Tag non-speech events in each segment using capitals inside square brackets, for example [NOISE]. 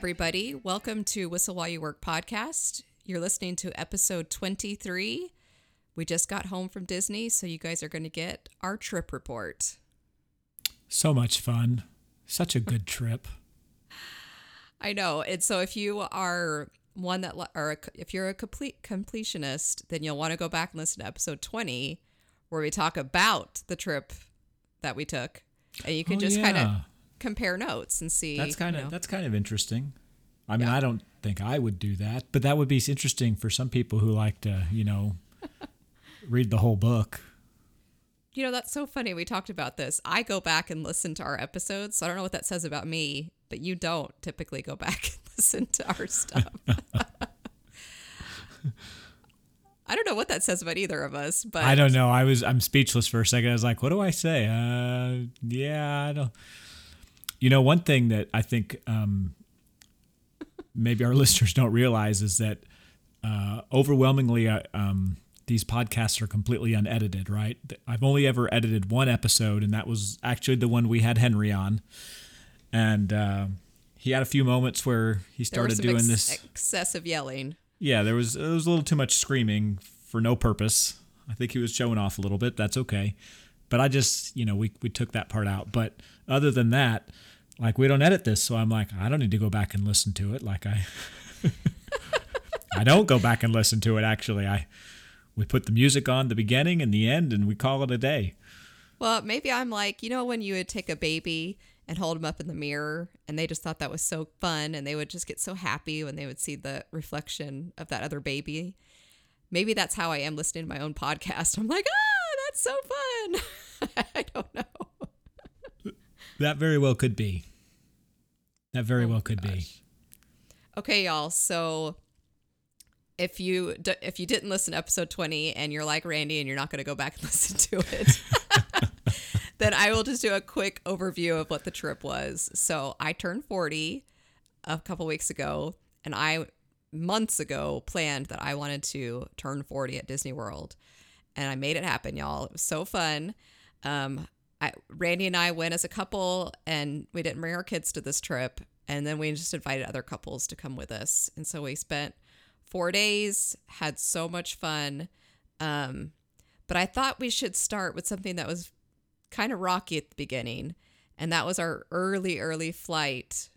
everybody. Welcome to Whistle While You Work podcast. You're listening to episode 23. We just got home from Disney, so you guys are going to get our trip report. So much fun. Such a good trip. I know. And so if you are one that, or if you're a complete completionist, then you'll want to go back and listen to episode 20, where we talk about the trip that we took. And you can Oh, just yeah. kind of compare notes and see. That's kind of you know. that's kind of interesting. I mean, Yeah. I don't think I would do that, but that would be interesting for some people who like to, you know, [LAUGHS] read the whole book. You know, that's so funny. We talked about this. I go back and listen to our episodes. So I don't know what that says about me, but you don't typically go [LAUGHS] back and listen to our stuff. [LAUGHS] I don't know what that says about either of us, but I don't know. I was I'm speechless for a second. I was like, what do I say? Uh, yeah, I don't. You know, one thing that I think um, maybe our [LAUGHS] listeners don't realize is that uh, overwhelmingly, uh, um, these podcasts are completely unedited. Right? I've only ever edited one episode, and that was actually the one we had Henry on, and uh, he had a few moments where he there started doing ex- this. excessive yelling. Yeah, there was it was a little too much screaming for no purpose. I think he was showing off a little bit. That's okay. But I just, you know, we we took that part out. But other than that, like we don't edit this, so I'm like, I don't need to go back and listen to it. Like I I don't go back and listen to it actually. I we put the music on the beginning and the end and we call it a day. Well, maybe I'm like, you know, when you would take a baby and hold them up in the mirror and they just thought that was so fun and they would just get so happy when they would see the reflection of that other baby. Maybe that's how I am listening to my own podcast. I'm like, ah, that's so fun. [LAUGHS] I don't know. That very well could be. That very well could be. Okay, y'all. So if you if you didn't listen to episode 20 and you're like Randy and you're not going to go back and [LAUGHS] listen to it, [LAUGHS] then I will just do a quick overview of what the trip was. So I turned 40 a couple weeks ago, and I months ago planned that I wanted to turn 40 at Disney World, and I made it happen, y'all. It was so fun. Um, I, Randy and I went as a couple, and we didn't bring our kids to this trip, and then we just invited other couples to come with us, and so we spent four days, had so much fun. Um, but I thought we should start with something that was kind of rocky at the beginning, and that was our early, early flight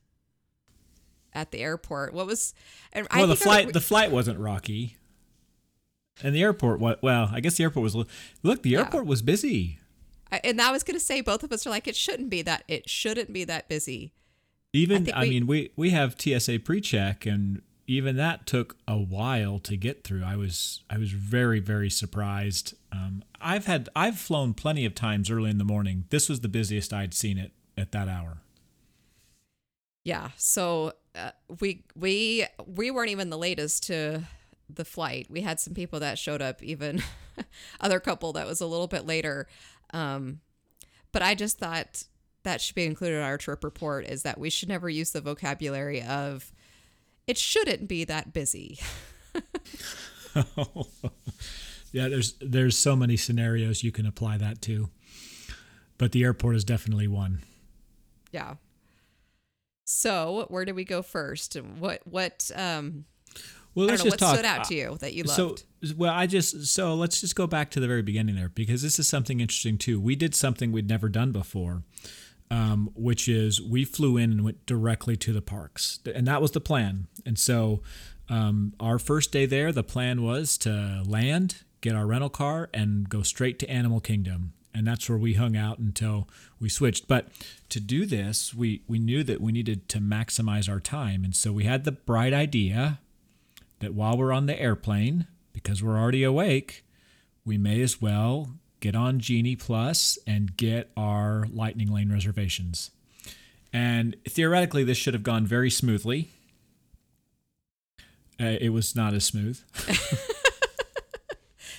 at the airport. What was? And I Well, the think our- flight the flight wasn't rocky. And the airport what well, I guess the airport was look, the airport was busy. I- and I was going to say both of us are like it shouldn't be that it shouldn't be that busy. Even think I, we- mean, we we have TSA pre-check, and even that took a while to get through. I was I was very very surprised. Um, I've had I've flown plenty of times early in the morning. This was the busiest I'd seen it at that hour. Yeah. So uh, we we we weren't even the latest to the flight. We had some people that showed up, even [LAUGHS] other couple that was a little bit later. Um, but I just thought that should be included in our trip report is that we should never use the vocabulary of it shouldn't be that busy. [LAUGHS] yeah, there's there's so many scenarios you can apply that to, but the airport is definitely one. Yeah. So where do we go first? What what um Well, let's know just what talk. stood out to you that you so loved. well i just so let's just go back to the very beginning there because this is something interesting too. We did something we'd never done before um, which is we flew in and went directly to the parks. And that was the plan. And so um, our first day there the plan was to land get our rental car and go straight to animal kingdom. And that's where we hung out until we switched. But to do this we we knew that we needed to maximize our time. And so we had the bright idea that while we're on the airplane, because we're already awake, we may as well get on Genie Plus and get our Lightning Lane reservations. And theoretically, this should have gone very smoothly. Uh, it was not as smooth. [LAUGHS]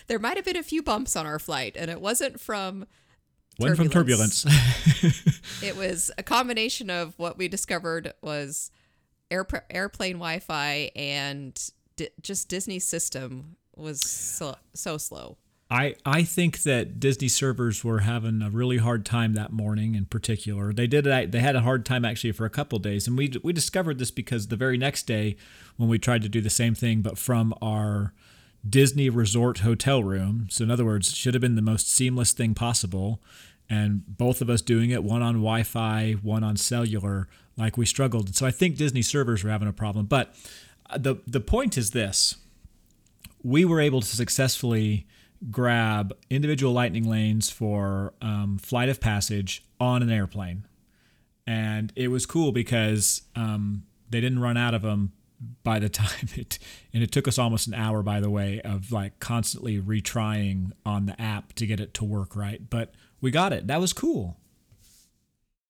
There might have been a few bumps on our flight, and it wasn't from One from Turbulence. [LAUGHS] it was a combination of what we discovered was air, airplane Wi-Fi and di- just Disney's system was so, so slow. I, I think that Disney servers were having a really hard time that morning in particular. They did uh, they had a hard time actually for a couple days, and we we discovered this because the very next day when we tried to do the same thing but from our Disney resort hotel room. So in other words, it should have been the most seamless thing possible, and both of us doing it one on Wi-Fi, one on cellular, like we struggled. So I think Disney servers were having a problem. But the the point is this: we were able to successfully grab individual lightning lanes for um, flight of passage on an airplane. And it was cool because um, they didn't run out of them by the [LAUGHS] time it, and it took us almost an hour, by the way, of like constantly retrying on the app to get it to work right. But we got it. That was cool.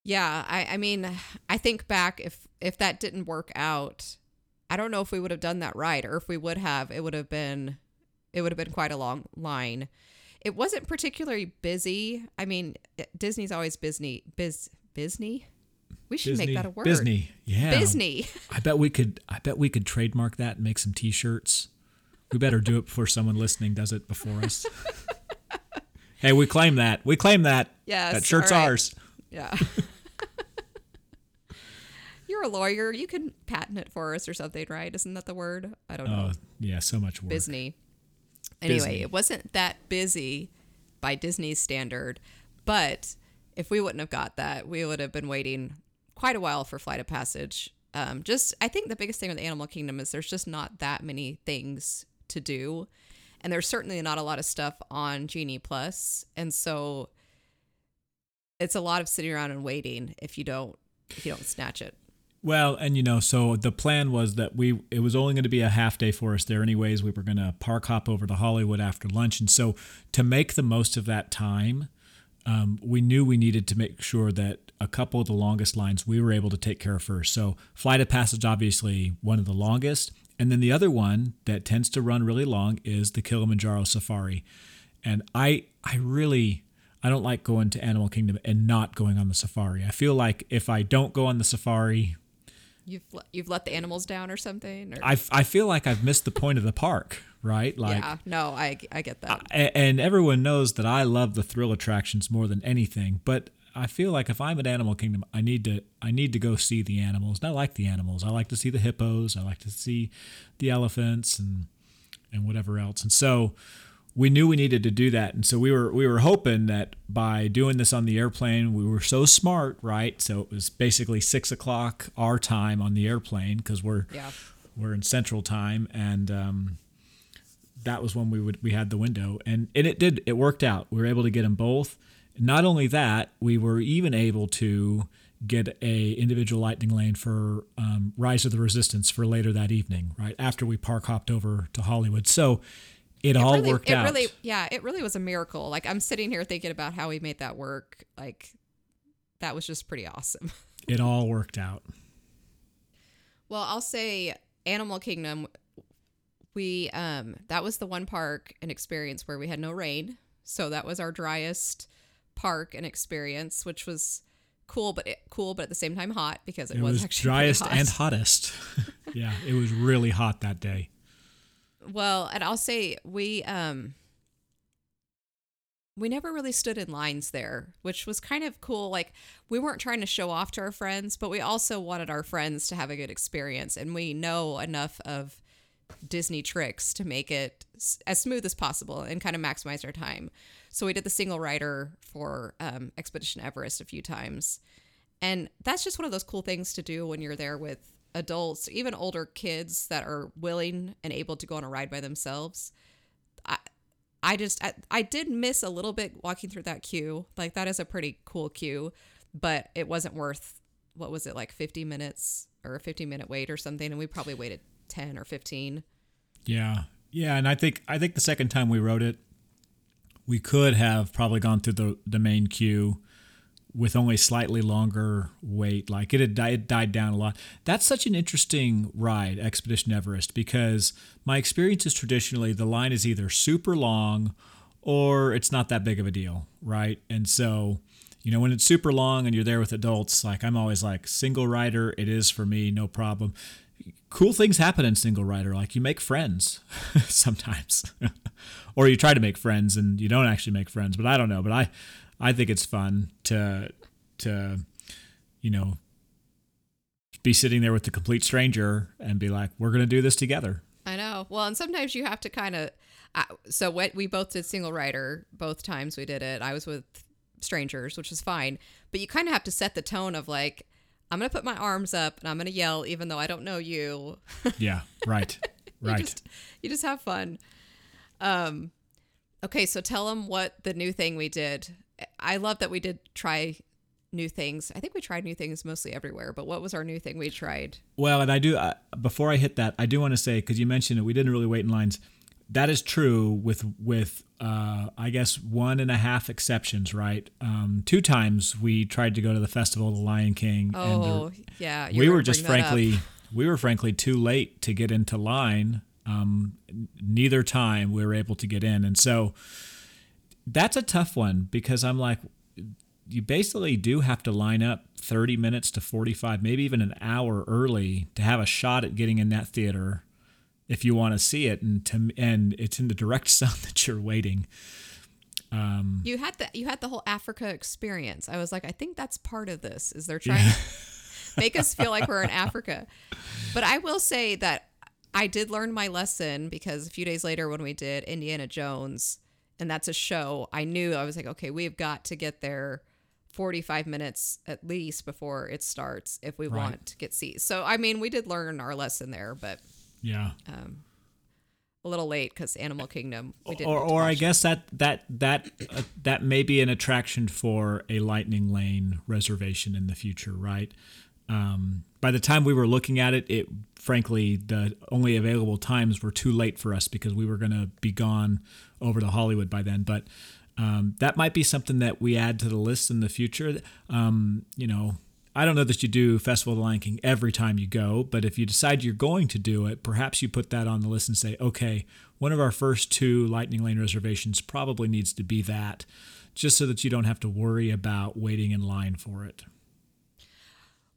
Yeah, I, I mean, I think back if if that didn't work out, I don't know if we would have done that right, or if we would have, it would have been it would have been quite a long line. It wasn't particularly busy. I mean, Disney's always busy. Biz Disney. We should Disney, make that a word. Disney, yeah. Disney. [LAUGHS] I bet we could. I bet we could trademark that and make some T-shirts. We better do it before someone listening does it before us. [LAUGHS] hey, we claim that. We claim that. Yes. That shirt's right. ours. Yeah. [LAUGHS] You're a lawyer. You can patent it for us or something, right? Isn't that the word? I don't know. Oh, yeah, so much work. Disney. Anyway, Busy. it wasn't that busy by Disney's standard, but if we wouldn't have got that, we would have been waiting quite a while for Flight of Passage. Um, just, I think the biggest thing with the Animal Kingdom is there's just not that many things to do, and there's certainly not a lot of stuff on Genie Plus, and so it's a lot of sitting around and waiting if you don't if you don't snatch it. Well, and you know, so the plan was that we it was only going to be a half day for us there anyways. We were going to park hop over to Hollywood after lunch, and so to make the most of that time, um, we knew we needed to make sure that a couple of the longest lines we were able to take care of first. So Flight of Passage, obviously one of the longest, and then the other one that tends to run really long is the Kilimanjaro Safari, and I I really I don't like going to Animal Kingdom and not going on the safari. I feel like if I don't go on the safari, You've you've let the animals down or something. Or, I, I feel like I've missed the point of the park, right? Like, yeah, no, I I get that. a- and everyone knows that I love the thrill attractions more than anything. But I feel like if I'm at Animal Kingdom, I need to I need to go see the animals. And I like the animals. I like to see the hippos. I like to see the elephants and and whatever else. And so we knew we needed to do that. And so we were we were hoping that by doing this on the airplane, we were so smart, right? So it was basically six o'clock our time on the airplane because we're yeah. we're in Central Time, and um, that was when we would we had the window, and, and it did it worked out. We were able to get them both. Not only that, we were even able to get a individual lightning lane for um, Rise of the Resistance for later that evening, right after we park hopped over to Hollywood. So it, all really, worked it out. Really, yeah, it really was a miracle. Like I'm sitting here thinking about how we made that work. Like that was just pretty awesome. [LAUGHS] It all worked out. Well, I'll say Animal Kingdom. We um that was the one park and experience where we had no rain, so that was our driest park and experience, which was cool, but it, cool, but at the same time hot because it, It was, was actually driest hot. and [LAUGHS] hottest. [LAUGHS] yeah, it was really hot that day. Well, and I'll say we um we never really stood in lines there, which was kind of cool. Like we weren't trying to show off to our friends, but we also wanted our friends to have a good experience and we know enough of Disney tricks to make it as smooth as possible and kind of maximize our time. So we did the single rider for um, Expedition Everest a few times. And that's just one of those cool things to do when you're there with adults, even older kids that are willing and able to go on a ride by themselves. I, I just, I, I did miss a little bit walking through that queue. Like, that is a pretty cool queue, but it wasn't worth, what was it, like 50 minutes or a 50 minute wait or something? And we probably waited 10 or 15. Yeah. Yeah, and I think I think the second time we wrote it, we could have probably gone through the the main queue with only slightly longer wait. Like it had died, died down a lot. That's such an interesting ride, Expedition Everest, because my experience is traditionally the line is either super long or it's not that big of a deal, right? And so, you know, when it's super long and you're there with adults, like I'm always like single rider, it is for me, no problem. Cool things happen in single rider. Like you make friends [LAUGHS] sometimes, [LAUGHS] or you try to make friends and you don't actually make friends. But I don't know. But I, I think it's fun to, to, you know, be sitting there with a complete stranger and be like, "We're gonna do this together." I know. Well, and sometimes you have to kind of. Uh, so what we both did single rider both times we did it. I was with strangers, which is fine, but you kind of have to set the tone of like, I'm gonna put my arms up and I'm gonna yell, even though I don't know you. [LAUGHS] Yeah. Right. [LAUGHS] right. you just you just have fun. Um, okay, so tell them what the new thing we did. I love that we did try new things. I think we tried new things mostly everywhere, but what was our new thing we tried? Well, and I do uh, before I hit that, I do want to say because you mentioned it, we didn't really wait in lines. That is true with with uh, I guess one and a half exceptions, right? Um, two times we tried to go to the festival of the Lion King. Oh, and yeah. We were just frankly we were frankly too late to get into line. Um, neither time we were able to get in, and so that's a tough one because I'm like, you basically do have to line up 30 minutes to 45, maybe even an hour early to have a shot at getting in that theater if you want to see it and to and it's in the direct [LAUGHS] sun that you're waiting. Um, you had the you had the whole Africa experience. I was like, I think that's part of this. Is they're trying yeah. to [LAUGHS] make us feel like we're in Africa. But I will say that I did learn my lesson because a few days later when we did Indiana Jones, and that's a show, I knew I was like, okay, we've got to get there 45 minutes at least before it starts if we right. want to get seats. So I mean, we did learn our lesson there, but yeah. Um, a little late because Animal Kingdom. We didn't or, or I guess that that that uh, that may be an attraction for a Lightning Lane reservation in the future, right? Um, by the time we were looking at it, it frankly the only available times were too late for us because we were going to be gone over to Hollywood by then. But um, that might be something that we add to the list in the future. Um, you know, I don't know that you do Festival of the Lion King every time you go, but if you decide you're going to do it, perhaps you put that on the list and say, okay, one of our first two Lightning Lane reservations probably needs to be that, just so that you don't have to worry about waiting in line for it.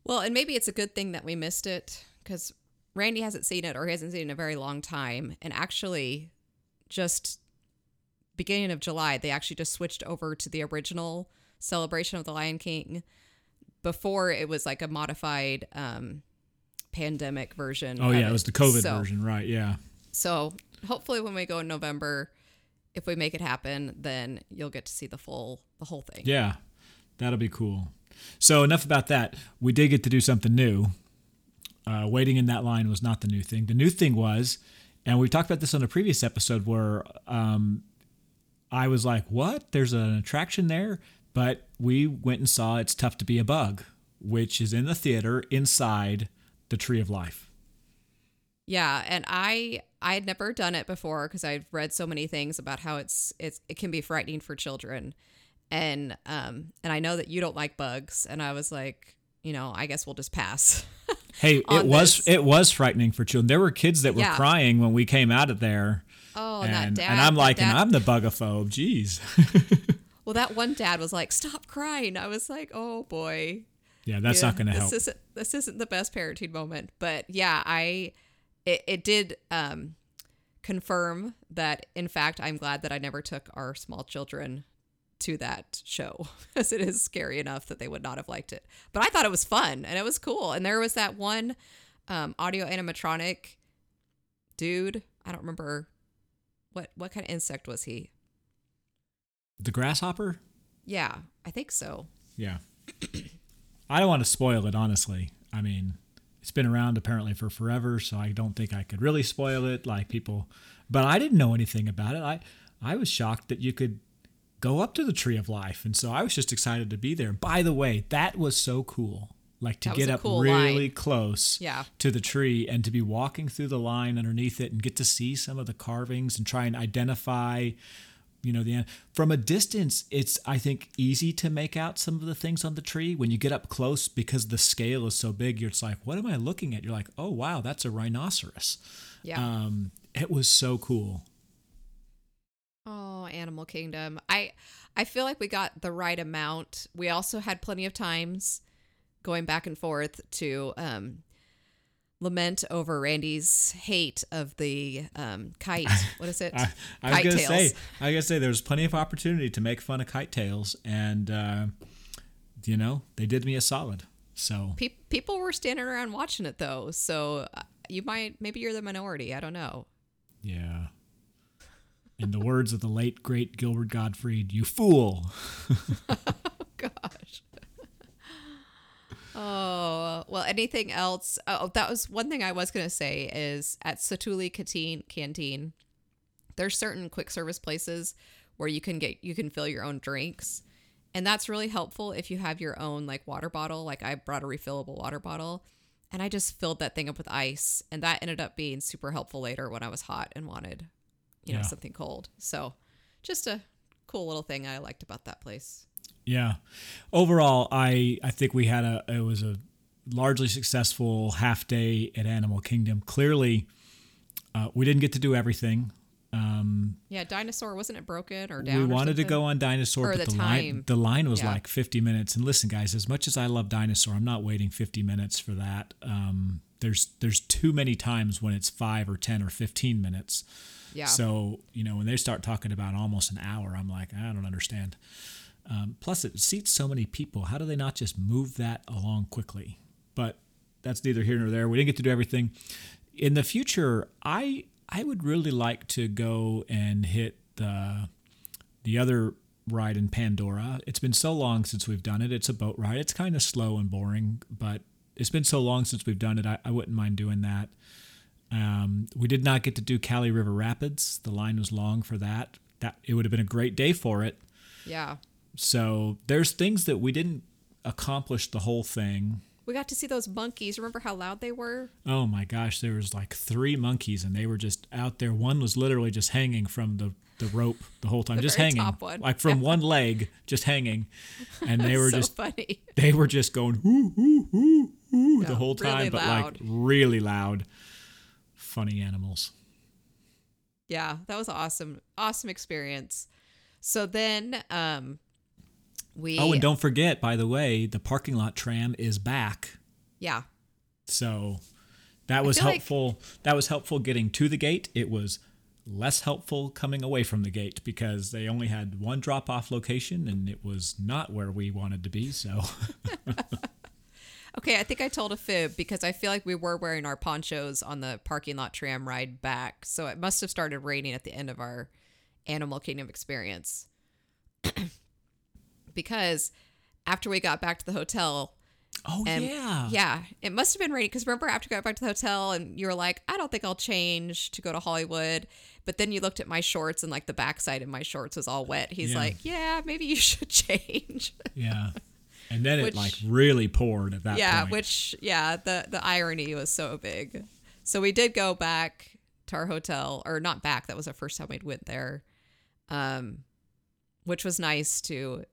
Well, and maybe it's a good thing that we missed it because Randy hasn't seen it or he hasn't seen it in a very long time. And actually, just beginning of July, they actually just switched over to the original celebration of the Lion King before it was like a modified um, pandemic version. Oh yeah, it. it was the COVID so, version, right? Yeah. So hopefully, when we go in November, if we make it happen, then you'll get to see the full the whole thing. Yeah, that'll be cool. So enough about that. We did get to do something new. Uh, waiting in that line was not the new thing. The new thing was, and we talked about this on a previous episode where um, I was like, "What? There's an attraction there." But we went and saw It's Tough to Be a Bug, which is in the theater inside the Tree of Life. Yeah, and I I had never done it before because I've read so many things about how it's it's it can be frightening for children. And um and I know that you don't like bugs and I was like, you know, I guess we'll just pass. [LAUGHS] hey, it was this. it was frightening for children. There were kids that were yeah. crying when we came out of there. Oh, and, that dad, and I'm like, and I'm the bugaphobe. Jeez. [LAUGHS] Well, that one dad was like, "Stop crying." I was like, "Oh boy." Yeah, that's yeah, not going to help. Isn't, this isn't the best parenting moment, but yeah, I it, it did um, confirm that in fact I'm glad that I never took our small children to that show [LAUGHS] because it is scary enough that they would not have liked it. But I thought it was fun and it was cool. And there was that one um, audio animatronic dude. I don't remember what what kind of insect was he. The grasshopper? Yeah, I think so. Yeah. [CLEARS THROAT] I don't want to spoil it, honestly. I mean, it's been around apparently for forever, so I don't think I could really spoil it like people. But I didn't know anything about it. I I was shocked that you could go up to the tree of life, and so I was just excited to be there. By the way, that was so cool. Like to get up cool really line. close yeah. to the tree and to be walking through the line underneath it and get to see some of the carvings and try and identify you know the end. from a distance it's i think easy to make out some of the things on the tree. When you get up close because the scale is so big you're just like what am i looking at? You're like oh wow that's a rhinoceros. Yeah. Um it was so cool. Oh animal kingdom. I i feel like we got the right amount. We also had plenty of times going back and forth to um lament over Randy's hate of the um, kite. [LAUGHS] What is it? I, I was gonna tails. say, I gotta say, there was plenty of opportunity to make fun of kite tails, and uh, you know they did me a solid. So Pe- people were standing around watching it though, so uh, you might maybe you're the minority. I don't know. yeah. In the words of the late great Gilbert Gottfried, "You fool." [LAUGHS] [LAUGHS] Oh well. Anything else? Oh, oh, that was one thing I was gonna say is at Satu'li Canteen Canteen. There's certain quick service places where you can get you can fill your own drinks, and that's really helpful if you have your own like water bottle. Like I brought a refillable water bottle, and I just filled that thing up with ice, and that ended up being super helpful later when I was hot and wanted, you know, Yeah. something cold. So, just a cool little thing I liked about that place. Yeah. Overall, I I think we had a it was a largely successful half day at Animal Kingdom. Clearly, uh, we didn't get to do everything. Um, Yeah, dinosaur wasn't it broken or down? we wanted to go on Dinosaur, Or but the the, time. line the line was Yeah. like 50 minutes. And listen, guys, as much as I love Dinosaur, I'm not waiting 50 minutes for that. Um, there's there's too many times when it's five or 10 or 15 minutes. Yeah. So you know when they start talking about almost an hour, I'm like, I don't understand. Um, plus, it seats so many people. How do they not just move that along quickly? But that's neither here nor there. We didn't get to do everything. In the future, I I would really like to go and hit the the other ride in Pandora. It's been so long since we've done it. It's a boat ride. It's kind of slow and boring, but it's been so long since we've done it. I, I wouldn't mind doing that. Um, we did not get to do Kali River Rapids. The line was long for that. That it would have been a great day for it. yeah. So there's things that we didn't accomplish the whole thing. We got to see those monkeys. Remember how loud they were? Oh my gosh, there was like three monkeys and they were just out there. One was literally just hanging from the, the rope the whole time, The just hanging, one. like from one leg, just hanging, and they [LAUGHS] were so just funny. they were just going whoo whoo whoo whoo Yeah, the whole time, really but loud. like really loud. Funny animals. Yeah, that was awesome. Awesome experience. So then um we Oh, and don't forget, by the way, the parking lot tram is back. yeah. So that was feel like- helpful. that was helpful getting to the gate. It was less helpful coming away from the gate because they only had one drop off location and it was not where we wanted to be. So [LAUGHS] Okay, I think I told a fib because I feel like we were wearing our ponchos on the parking lot tram ride back. So it must have started raining at the end of our Animal Kingdom experience. [CLEARS THROAT] because after we got back to the hotel, Oh and yeah. yeah, it must have been raining because remember after we got back to the hotel and you were like, I don't think I'll change to go to Hollywood. But then you looked at my shorts and like the backside of my shorts was all wet. He's Yeah. like, Yeah, maybe you [LAUGHS] should change. Yeah. And then Which- it like really poured at that yeah, point. which yeah, the the irony was so big. So we did go back to our hotel, or not back. That was the first time we'd went there, um, which was nice to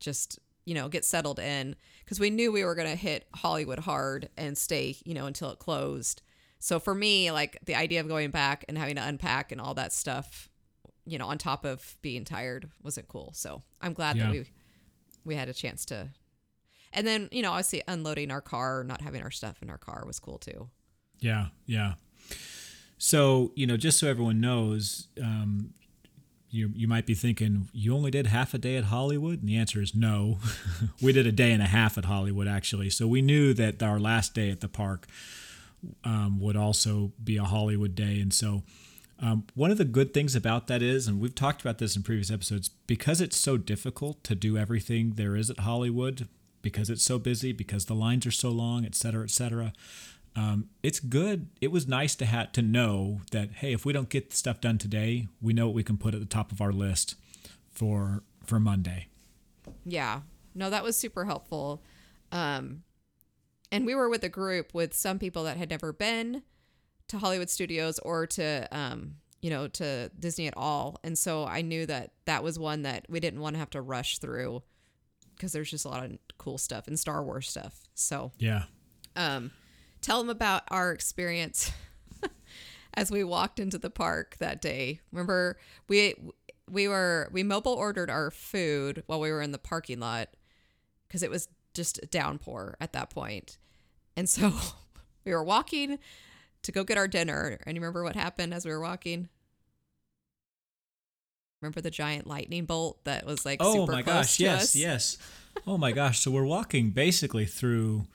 just you know get settled in because we knew we were gonna hit Hollywood hard and stay you know until it closed. So for me, like the idea of going back and having to unpack and all that stuff, you know, on top of being tired, wasn't cool. So I'm glad Yeah. that we we had a chance to and then, you know, obviously unloading our car, not having our stuff in our car was cool too. Yeah, yeah. So you know, just so everyone knows, um, you you might be thinking you only did half a day at Hollywood, and the answer is no. [LAUGHS] we did a day and a half at Hollywood actually. So we knew that our last day at the park um, would also be a Hollywood day, and so. Um, one of the good things about that is, and we've talked about this in previous episodes, because it's so difficult to do everything there is at Hollywood, because it's so busy, because the lines are so long, et cetera, et cetera. Um, it's good. It was nice to have to know that hey, if we don't get the stuff done today, we know what we can put at the top of our list for for Monday. Yeah. No, that was super helpful. Um, and we were with a group with some people that had never been to Hollywood Studios or to, um, you know, to Disney at all. And so I knew that that was one that we didn't want to have to rush through because there's just a lot of cool stuff and Star Wars stuff. So, Yeah. um, tell them about our experience [LAUGHS] as we walked into the park that day. Remember, we we were we mobile ordered our food while we were in the parking lot because it was just a downpour at that point, and so [LAUGHS] we were walking to go get our dinner. And you remember what happened as we were walking? Remember the giant lightning bolt that was like oh my gosh yes us? yes oh my gosh so we're walking basically through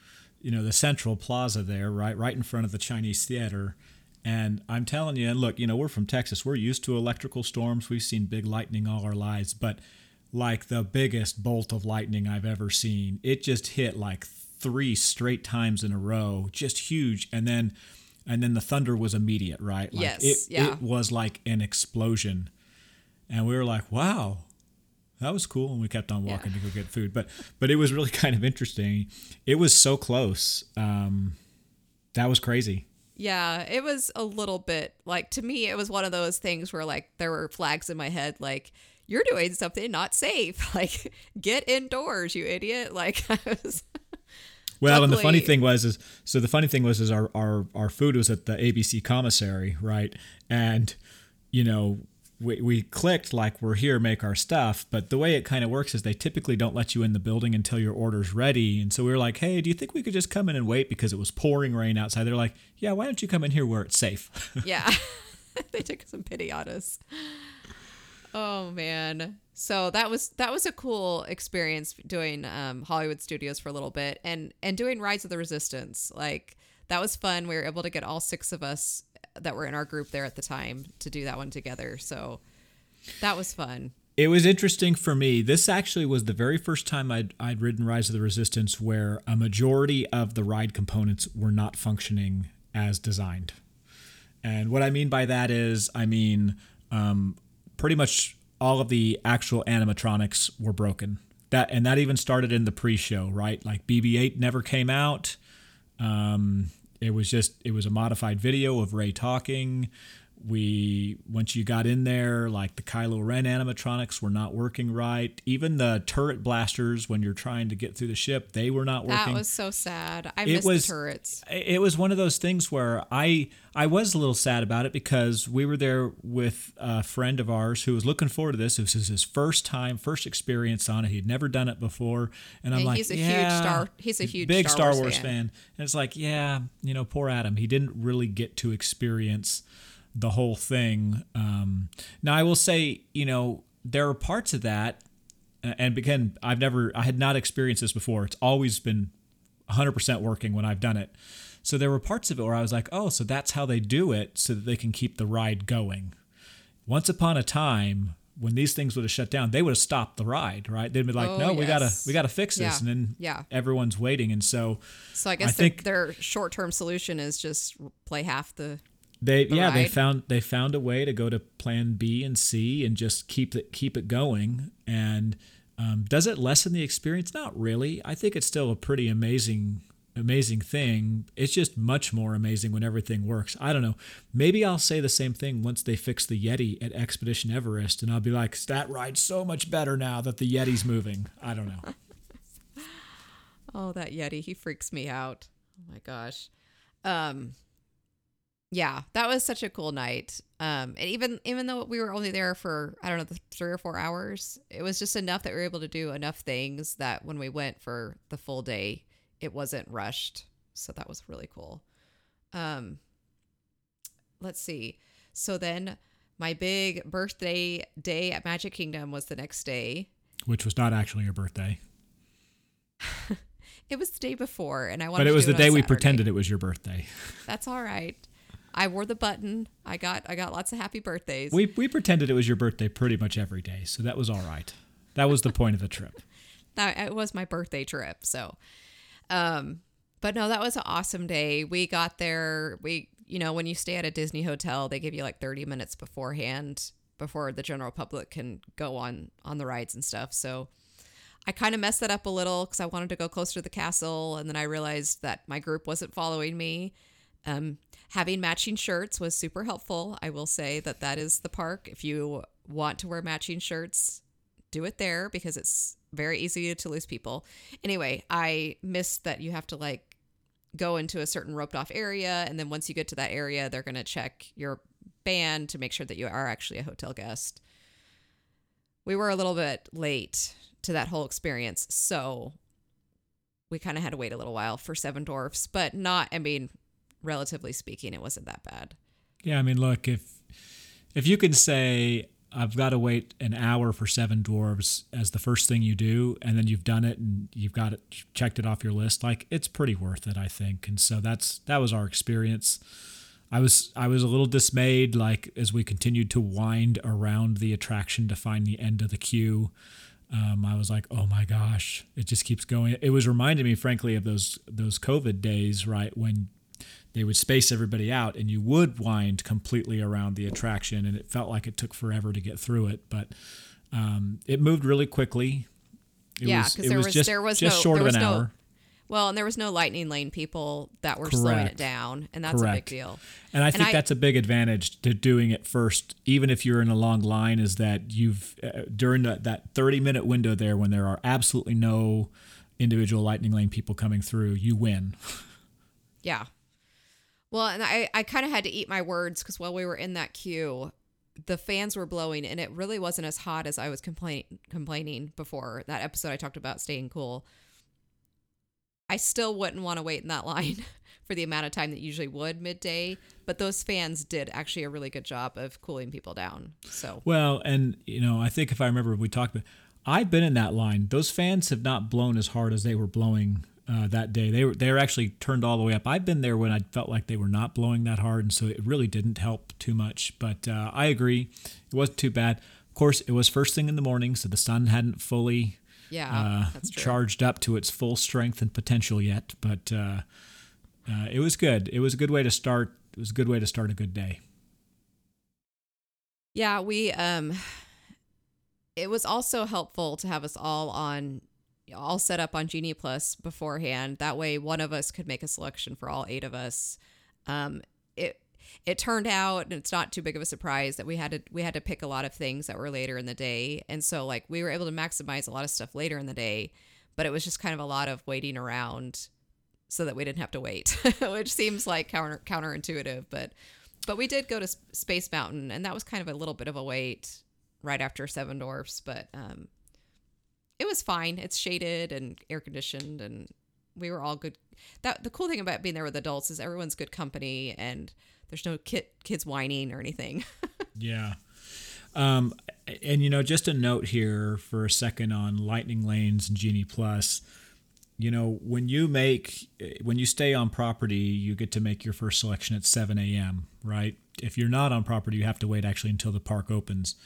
you know the central plaza there right right in front of the chinese theater. And i'm telling you and look you know we're from texas. We're used to electrical storms. We've seen big lightning all our lives. But like the biggest bolt of lightning i've ever seen it just hit like three straight times in a row just huge. And then and then the thunder was immediate right? Like Yes, it, yeah. it was like an explosion. And we were like wow that was cool and we kept on walking to go get food but but it was really [LAUGHS] kind of interesting it was so close um that was crazy Yeah, it was a little bit like to me, it was one of those things where like there were flags in my head, like you're doing something not safe. [LAUGHS] Like get indoors, you idiot. Like [LAUGHS] I was. well and the funny thing was is so the funny thing was is our our, our food was at the abc commissary right and you know we, we clicked like we're here make our stuff but the way it kind of works is they typically don't let you in the building until your order's ready and so we were like hey do you think we could just come in and wait because it was pouring rain outside they're like yeah why don't you come in here where it's safe [LAUGHS] Yeah, [LAUGHS] they took some pity on us. Oh man. So that was that was a cool experience doing um, Hollywood Studios for a little bit and and doing Rise of the Resistance. Like that was fun. We were able to get all six of us that were in our group there at the time to do that one together. So that was fun. It was interesting for me. This actually was the very first time I'd, I'd ridden Rise of the Resistance where a majority of the ride components were not functioning as designed. And what I mean by that is, I mean, um, pretty much all of the actual animatronics were broken. That and that even started in the pre-show, right? Like BB-8 never came out. Um, it was just it was a modified video of Rey talking. We once you got in there, like the Kylo Ren animatronics were not working right. Even the turret blasters, when you're trying to get through the ship, they were not working That was so sad. I It missed was- the turrets. it was one of those things where I I was a little sad about it because we were there with a friend of ours who was looking forward to this. This was his first time, first experience on it. He'd never done it before, and I'm And like, he's a huge Star- he's a huge big Star Star, Wars Wars, fan. fan. And it's like, yeah, you know, poor Adam. He didn't really get to experience the whole thing. Um, now I will say, you know, there are parts of that, and again, I've never, I had not experienced this before. It's always been 100% working when I've done it. So there were parts of it where I was like, oh, so that's how they do it so that they can keep the ride going. Once upon a time, when these things would have shut down, they would have stopped the ride, right? They'd be like, Oh, no, we gotta we gotta fix this, Yeah. and then Yeah. everyone's waiting, and so So I I guess their, think- their short-term solution is just play half the. They yeah they found they found a way to go to Plan B and C and just keep it keep it going. And um, does it lessen the experience? Not really. I think it's still a pretty amazing amazing thing. It's just much more amazing when everything works. I don't know. Maybe I'll say the same thing once they fix the Yeti at Expedition Everest, and I'll be like, that ride's so much better now that the Yeti's moving. I don't know. [LAUGHS] Oh, that Yeti, he freaks me out. Oh my gosh. Um yeah, that was such a cool night. Um and even even though we were only there for I don't know, 3 or 4 hours, it was just enough that we were able to do enough things that when we went for the full day, it wasn't rushed. So that was really cool. Um let's see. So then my big birthday day at Magic Kingdom was the next day. Which was not actually your birthday, [LAUGHS] It was the day before, and I wanted. but it was the day we pretended it was your birthday. That's all right. I wore the button. I got I got lots of happy birthdays. We we pretended it was your birthday pretty much every day, so that was all right. That was the point of the trip. [LAUGHS] that it was my birthday trip. So, um, but no, that was an awesome day. We got there. We you know when you stay at a Disney hotel, they give you like thirty minutes beforehand before the general public can go on on the rides and stuff. So. I kind of messed that up a little because I wanted to go closer to the castle, and then I realized that my group wasn't following me. Um, having matching shirts was super helpful. I will say that that is the park. If you want to wear matching shirts, do it there because it's very easy to lose people. Anyway, I missed that you have to like go into a certain roped off area, and then once you get to that area, they're going to check your band to make sure that you are actually a hotel guest. We were a little bit late to that whole experience, so we kind of had to wait a little while for Seven Dwarfs, but not, I mean, relatively speaking, it wasn't that bad. Yeah, I mean, look if if you can say I've got to wait an hour for seven dwarves as the first thing you do, and then you've done it and you've got it checked it off your list. Like it's pretty worth it, I think. And so that's that was our experience. I was I was a little dismayed, like as we continued to wind around the attraction to find the end of the queue. Um, I was like, oh my gosh, it just keeps going. It was reminding me, frankly, of those those COVID days, right when they would space everybody out and you would wind completely around the attraction and it felt like it took forever to get through it but um, it moved really quickly. It yeah because there was, just, there was just no, short there of an no, hour. Well and there was no lightning lane people that were slowing it down and that's Correct. a big deal. And i think I- that's a big advantage to doing it first even if you're in a long line is that you've uh, during that, that 30 minute window there when there are absolutely no individual lightning lane people coming through you win. Yeah. Well, and I, I kind of had to eat my words because while we were in that queue, the fans were blowing and it really wasn't as hot as I was complain, complaining before that episode I talked about staying cool. I still wouldn't want to wait in that [LAUGHS] line for the amount of time that usually would midday, but those fans did actually a really good job of cooling people down. So, Well, and you know, I think if I remember, we talked about. I've been in that line. Those fans have not blown as hard as they were blowing uh, that day. They were they were actually turned all the way up. I've been there when I felt like they were not blowing that hard, and so it really didn't help too much. But uh, I agree, it wasn't too bad. Of course, it was first thing in the morning, so the sun hadn't fully yeah, uh, that's true. charged up to its full strength and potential yet. But uh, uh, it was good. It was a good way to start. It was a good way to start a good day. Yeah, we um it was also helpful to have us all on all set up on Genie Plus beforehand. That way one of us could make a selection for all eight of us. Um it it turned out and it's not too big of a surprise that we had to we had to pick a lot of things that were later in the day. And so like we were able to maximize a lot of stuff later in the day, but it was just kind of a lot of waiting around so that we didn't have to wait, [LAUGHS] which seems like counter counterintuitive, but but we did go to Space Mountain, and that was kind of a little bit of a wait right after Seven Dwarfs, but um, it was fine. It's shaded and air conditioned, and we were all good. That the cool thing about being there with adults is everyone's good company, and there's no kid, kids whining or anything. [LAUGHS] Yeah. Um, and you know, just a note here for a second on Lightning Lanes and Genie Plus. You know, when you make when you stay on property, you get to make your first selection at 7 a.m. Right? If you're not on property, you have to wait actually until the park opens.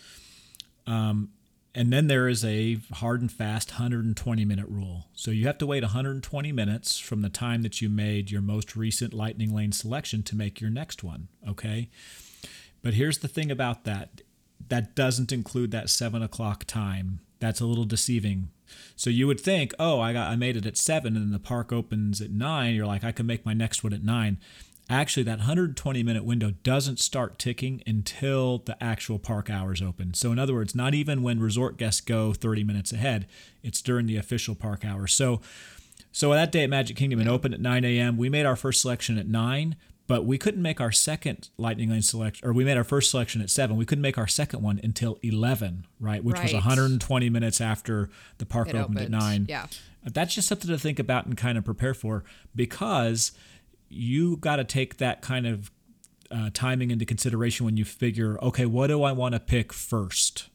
Um, and then there is a hard and fast 120 minute rule. So you have to wait 120 minutes from the time that you made your most recent Lightning Lane selection to make your next one. Okay. But here's the thing about that that doesn't include that seven o'clock time. That's a little deceiving. So you would think, oh, I got I made it at seven and the park opens at nine. You're like, I can make my next one at nine. Actually, that 120 minute window doesn't start ticking until the actual park hours open. So, in other words, not even when resort guests go 30 minutes ahead, it's during the official park hours. So, so that day at Magic Kingdom, it opened at 9 a.m. We made our first selection at 9, but we couldn't make our second Lightning Lane selection, or we made our first selection at 7. We couldn't make our second one until 11, right? Which was 120 minutes after the park It opened, at 9. Yeah. That's just something to think about and kind of prepare for because you got to take that kind of uh, timing into consideration when you figure, okay, what do I want to pick first?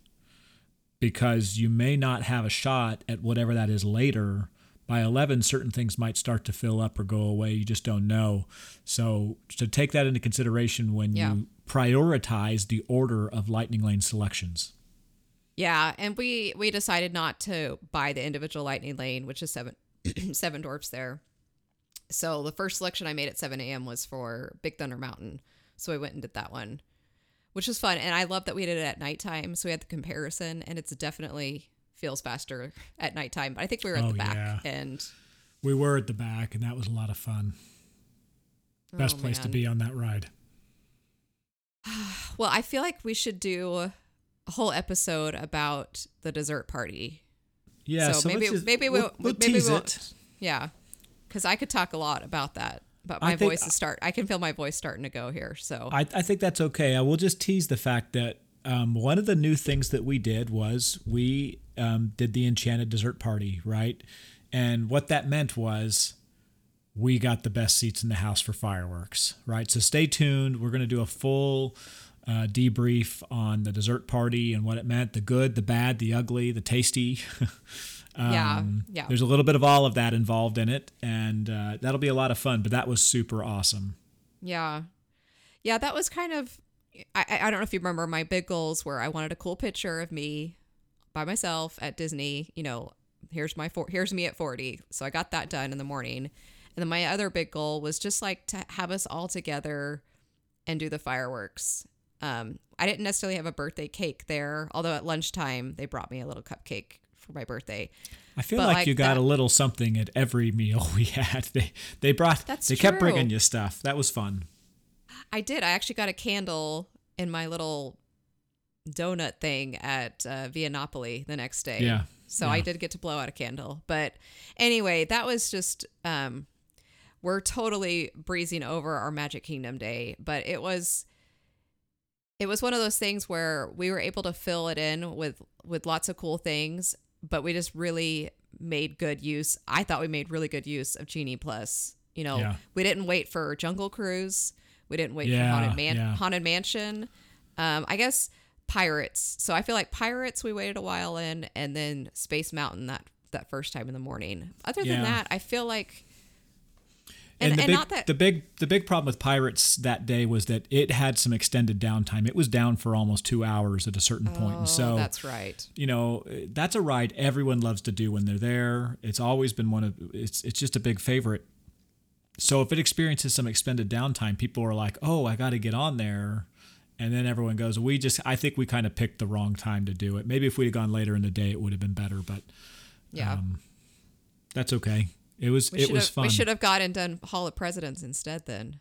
Because you may not have a shot at whatever that is later. By 11, certain things might start to fill up or go away. You just don't know. So, to take that into consideration when Yeah. you prioritize the order of Lightning Lane selections. Yeah, and we we decided not to buy the individual lightning lane, which is seven [CLEARS THROAT] seven dwarfs there. So the first selection I made at seven a.m. was for Big Thunder Mountain. So I went and did that one, which was fun, and I love that we did it at nighttime. So we had the comparison, and it's definitely feels faster at nighttime. But I think we were at Oh, the back, yeah. and We were at the back, and that was a lot of fun. Oh, Best oh, place to be on that ride. [SIGHS] Well, I feel like we should do a whole episode about the dessert party. Yeah, So so, maybe- just- maybe we'll- we'll, maybe we'll- it. Yeah, because I could talk a lot about that, but my think- voice is start. I can feel my voice starting to go here. So I, I think that's okay. I will just tease the fact that um, one of the new things that we did was we um, did the enchanted dessert party, right? And what that meant was we got the best seats in the house for fireworks, right? So stay tuned. We're going to do a full uh, debrief on the dessert party and what it meant the good, the bad, the ugly, the tasty. [LAUGHS] um, yeah. Yeah. There's a little bit of all of that involved in it. And uh, that'll be a lot of fun, but that was super awesome. Yeah. Yeah. That was kind of, I, I don't know if you remember my big goals where I wanted a cool picture of me by myself at Disney, you know, here's my four, here's me at 40. So I got that done in the morning. And then my other big goal was just like to have us all together and do the fireworks. Um, I didn't necessarily have a birthday cake there, although at lunchtime they brought me a little cupcake for my birthday. I feel like, like, you got that, a little something at every meal [LAUGHS] we had. They they brought that's they true. kept bringing you stuff. That was fun. I did. I actually got a candle in my little donut thing at uh, the next day. Yeah. So yeah. I did get to blow out a candle. But anyway, that was just um, we're totally breezing over our Magic Kingdom day, but it was it was one of those things where we were able to fill it in with with lots of cool things, but we just really made good use. I thought we made really good use of Genie Plus. You know, yeah. we didn't wait for Jungle Cruise. We didn't wait yeah, for Haunted, Man- yeah. Haunted Mansion. Um, I guess Pirates. So I feel like Pirates we waited a while in, and then Space Mountain that that first time in the morning. Other than that, I feel like and, and, the, and big, that, the big the big problem with Pirates that day was that it had some extended downtime. It was down for almost two hours at a certain oh, point, and so that's right. You know, that's a ride everyone loves to do when they're there. It's always been one of it's it's just a big favorite. So if it experiences some extended downtime, people are like, "Oh, I got to get on there." And then everyone goes, "We just I think we kind of picked the wrong time to do it. Maybe if we'd have gone later in the day, it would have been better, but yeah. Um, that's okay. It was we it was have, fun. We should have got and done Hall of Presidents instead. Then,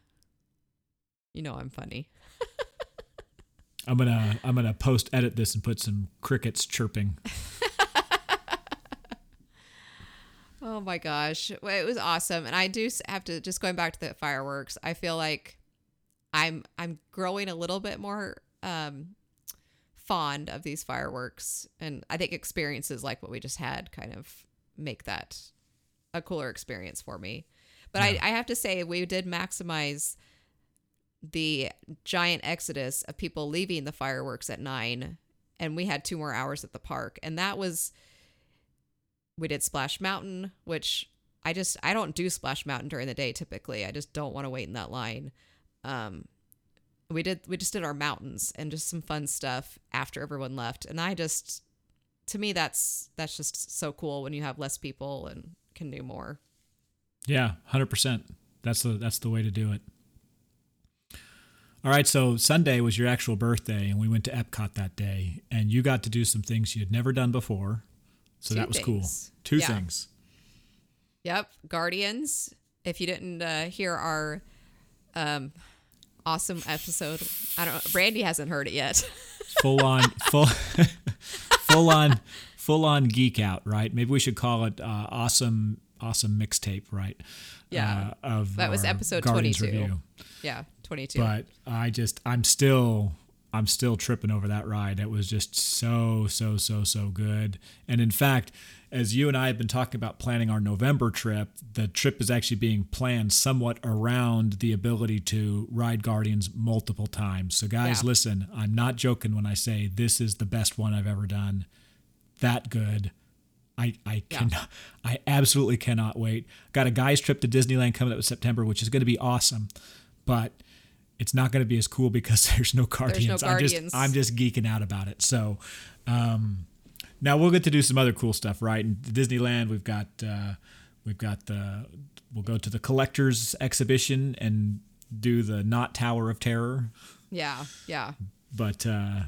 you know, I'm funny. [LAUGHS] I'm gonna I'm gonna post edit this and put some crickets chirping. [LAUGHS] oh my gosh, well, it was awesome, and I do have to just going back to the fireworks. I feel like I'm I'm growing a little bit more um, fond of these fireworks, and I think experiences like what we just had kind of make that a cooler experience for me. But yeah. I, I have to say, we did maximize the giant exodus of people leaving the fireworks at nine, and we had two more hours at the park. And that was, we did Splash Mountain, which I just, I don't do Splash Mountain during the day typically. I just don't want to wait in that line. Um, we did, we just did our mountains and just some fun stuff after everyone left. And I just, to me, that's, that's just so cool when you have less people and can do more. Yeah, hundred percent. That's the that's the way to do it. All right, so Sunday was your actual birthday, and we went to Epcot that day, and you got to do some things you had never done before. So Two that was things. cool. Two yeah. things. Yep, Guardians. If you didn't uh, hear our um, awesome episode, I don't. know. Brandy hasn't heard it yet. full on, full, [LAUGHS] [LAUGHS] full on full on geek out, right? Maybe we should call it uh, awesome awesome mixtape, right? Yeah. Uh, of that was episode Guardians 22. Review. Yeah, 22. But I just I'm still I'm still tripping over that ride. It was just so so so so good. And in fact, as you and I have been talking about planning our November trip, the trip is actually being planned somewhat around the ability to ride Guardians multiple times. So guys, yeah. listen, I'm not joking when I say this is the best one I've ever done that good. I I yeah. cannot I absolutely cannot wait. Got a guy's trip to Disneyland coming up in September, which is going to be awesome, but it's not going to be as cool because [LAUGHS] there's no Guardians. There's no Guardians. I'm just I'm just geeking out about it. So um, now we'll get to do some other cool stuff, right? In Disneyland, we've got uh, we've got the we'll go to the collectors exhibition and do the not Tower of Terror. Yeah, yeah. But uh,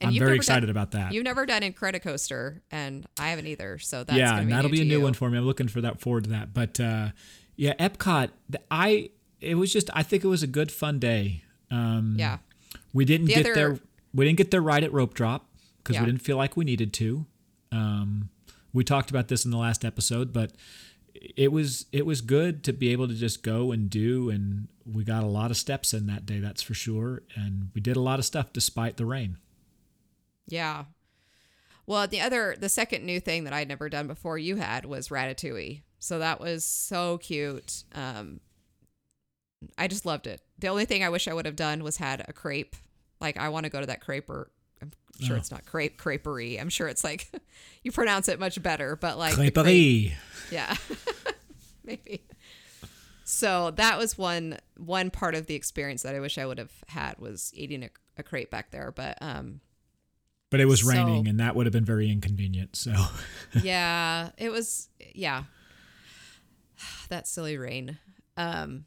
I'm very excited done, about that. You've never done Incredicoaster, and I haven't either. So that's yeah, be that'll be a new you. one for me. I'm looking for that forward to that. But uh, yeah, Epcot. I it was just I think it was a good fun day. Um, yeah, we didn't the get other, there. We didn't get there right at rope drop because yeah. we didn't feel like we needed to. Um, we talked about this in the last episode, but it was it was good to be able to just go and do and we got a lot of steps in that day that's for sure and we did a lot of stuff despite the rain yeah. Well, the other, the second new thing that I'd never done before you had was Ratatouille. So that was so cute. Um, I just loved it. The only thing I wish I would have done was had a crepe. Like I want to go to that crepe or I'm sure Oh. it's not crepe creperie. I'm sure it's like [LAUGHS] you pronounce it much better, but like crepe- Creperie. yeah. [LAUGHS] [LAUGHS] Maybe. So that was one one part of the experience that I wish I would have had was eating a, a crepe back there. But um But it was So- raining, and that would have been very inconvenient. So yeah, it was yeah. [SIGHS] that silly rain. Um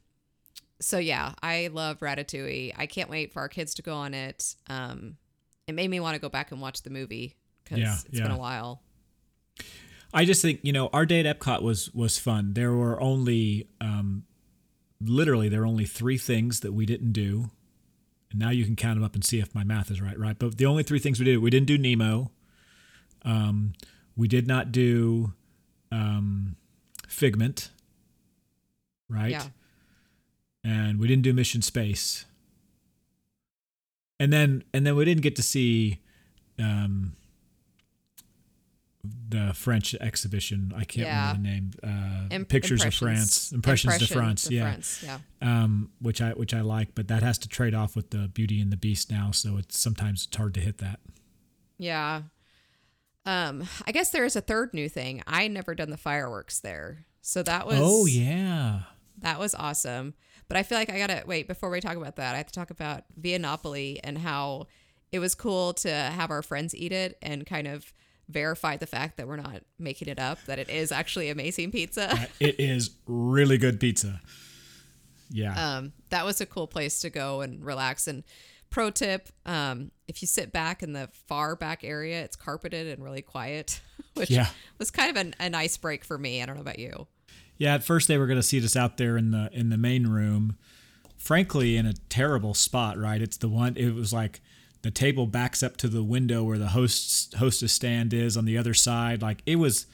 so yeah, I love Ratatouille. I can't wait for our kids to go on it. Um it made me want to go back and watch the movie cuz Yeah, it's been a while. I just think you know our day at Epcot was was fun. There were only um, literally there were only three things that we didn't do, and now you can count them up and see if my math is right. Right, but the only three things we did we didn't do Nemo. Um, we did not do um, Figment. Right. Yeah. And we didn't do Mission Space. And then and then we didn't get to see um the French exhibition. I can't Yeah. remember the name. Uh, Im- Pictures of. France, Impressions de France. de yeah, France, yeah. um, which I which I like, but that has to trade off with the Beauty and the Beast now. So it's sometimes it's hard to hit that. Yeah. Um, I guess there is a third new thing. I never done the fireworks there. So that was oh yeah, that was awesome. But I feel like I gotta wait before we talk about that. I have to talk about Via Napoli and how it was cool to have our friends eat it and kind of verify the fact that we're not making it up, that it is actually amazing pizza. it is really good pizza. Yeah, um, that was a cool place to go and relax. And pro tip, um, if you sit back in the far back area, it's carpeted and really quiet, [LAUGHS] which Yeah. was kind of an, a nice break for me. I don't know about you. Yeah, at first they were going to seat us out there in the in the main room. Frankly, in a terrible spot, right? It's the one it was like the table backs up to the window where the host's hostess stand is on the other side. Like it was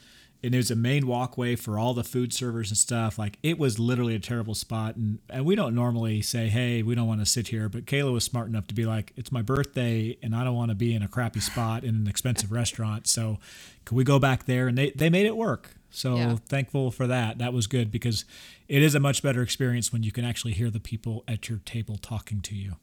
and there's a main walkway for all the food servers and stuff. Like it was literally a terrible spot and and we don't normally say, "Hey, we don't want to sit here," but Kayla was smart enough to be like, "It's my birthday and I don't want to be in a crappy spot in an expensive restaurant. So, can we go back there?" And they they made it work. So Yeah. thankful for that. That was good because it is a much better experience when you can actually hear the people at your table talking to you.